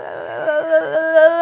uh,